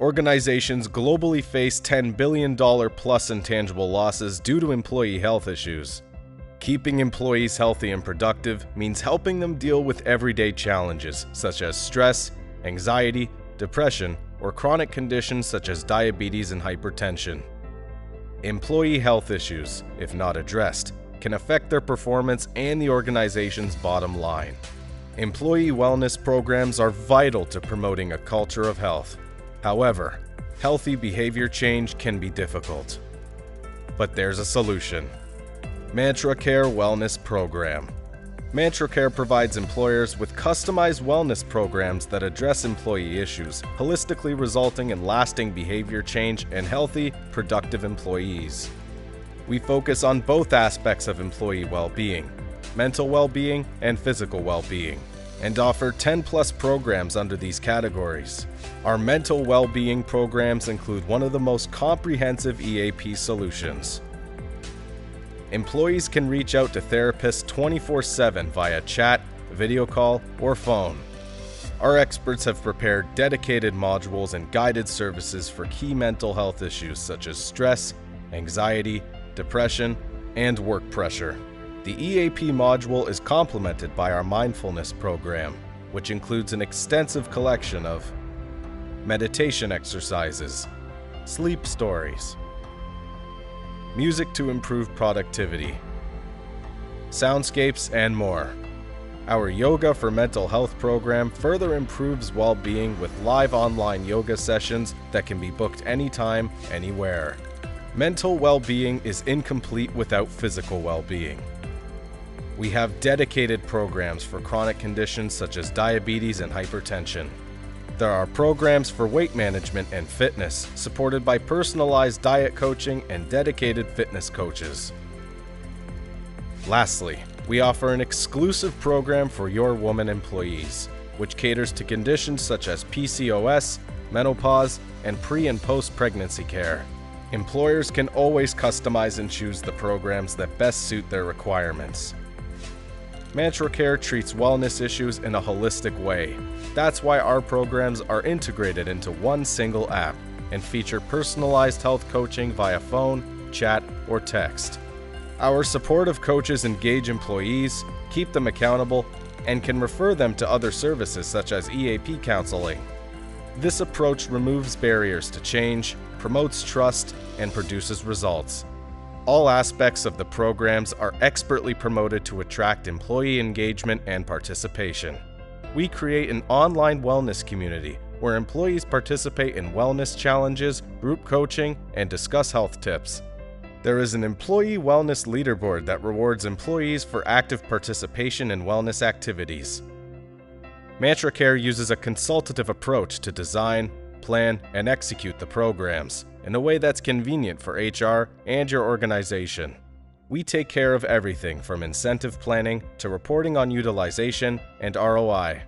Organizations globally face $10 billion plus intangible losses due to employee health issues. Keeping employees healthy and productive means helping them deal with everyday challenges such as stress, anxiety, depression, or chronic conditions such as diabetes and hypertension. Employee health issues, if not addressed, can affect their performance and the organization's bottom line. Employee wellness programs are vital to promoting a culture of health. However, healthy behavior change can be difficult. But there's a solution. Mantra Care Wellness Program. Mantra Care provides employers with customized wellness programs that address employee issues, holistically resulting in lasting behavior change and healthy, productive employees. We focus on both aspects of employee well being mental well being and physical well being and offer 10 plus programs under these categories. Our mental well being programs include one of the most comprehensive EAP solutions. Employees can reach out to therapists 24 7 via chat, video call, or phone. Our experts have prepared dedicated modules and guided services for key mental health issues such as stress, anxiety, depression, and work pressure. The EAP module is complemented by our mindfulness program, which includes an extensive collection of meditation exercises, sleep stories, music to improve productivity, soundscapes, and more. Our Yoga for Mental Health program further improves well being with live online yoga sessions that can be booked anytime, anywhere. Mental well being is incomplete without physical well being. We have dedicated programs for chronic conditions such as diabetes and hypertension. There are programs for weight management and fitness, supported by personalized diet coaching and dedicated fitness coaches. Lastly, we offer an exclusive program for your woman employees, which caters to conditions such as PCOS, menopause, and pre and post pregnancy care. Employers can always customize and choose the programs that best suit their requirements. Mantra Care treats wellness issues in a holistic way. That's why our programs are integrated into one single app and feature personalized health coaching via phone, chat, or text. Our supportive coaches engage employees, keep them accountable, and can refer them to other services such as EAP counseling. This approach removes barriers to change, promotes trust, and produces results. All aspects of the programs are expertly promoted to attract employee engagement and participation. We create an online wellness community where employees participate in wellness challenges, group coaching, and discuss health tips. There is an employee wellness leaderboard that rewards employees for active participation in wellness activities. Mantra Care uses a consultative approach to design, plan, and execute the programs in a way that's convenient for HR and your organization. We take care of everything from incentive planning to reporting on utilization and ROI.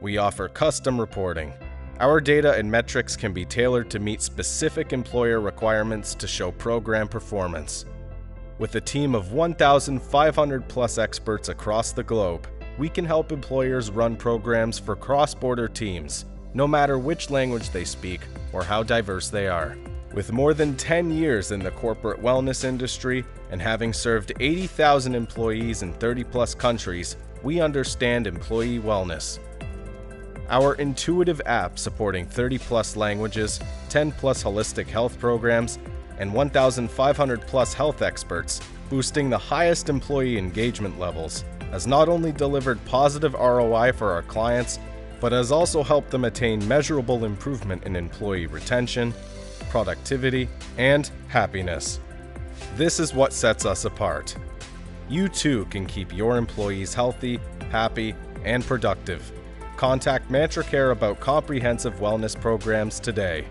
We offer custom reporting. Our data and metrics can be tailored to meet specific employer requirements to show program performance. With a team of 1,500 plus experts across the globe, we can help employers run programs for cross border teams, no matter which language they speak or how diverse they are. With more than 10 years in the corporate wellness industry and having served 80,000 employees in 30 plus countries, we understand employee wellness. Our intuitive app supporting 30 plus languages, 10 plus holistic health programs, and 1,500 plus health experts, boosting the highest employee engagement levels, has not only delivered positive ROI for our clients, but has also helped them attain measurable improvement in employee retention, productivity, and happiness. This is what sets us apart. You too can keep your employees healthy, happy, and productive. Contact Mantra Care about comprehensive wellness programs today.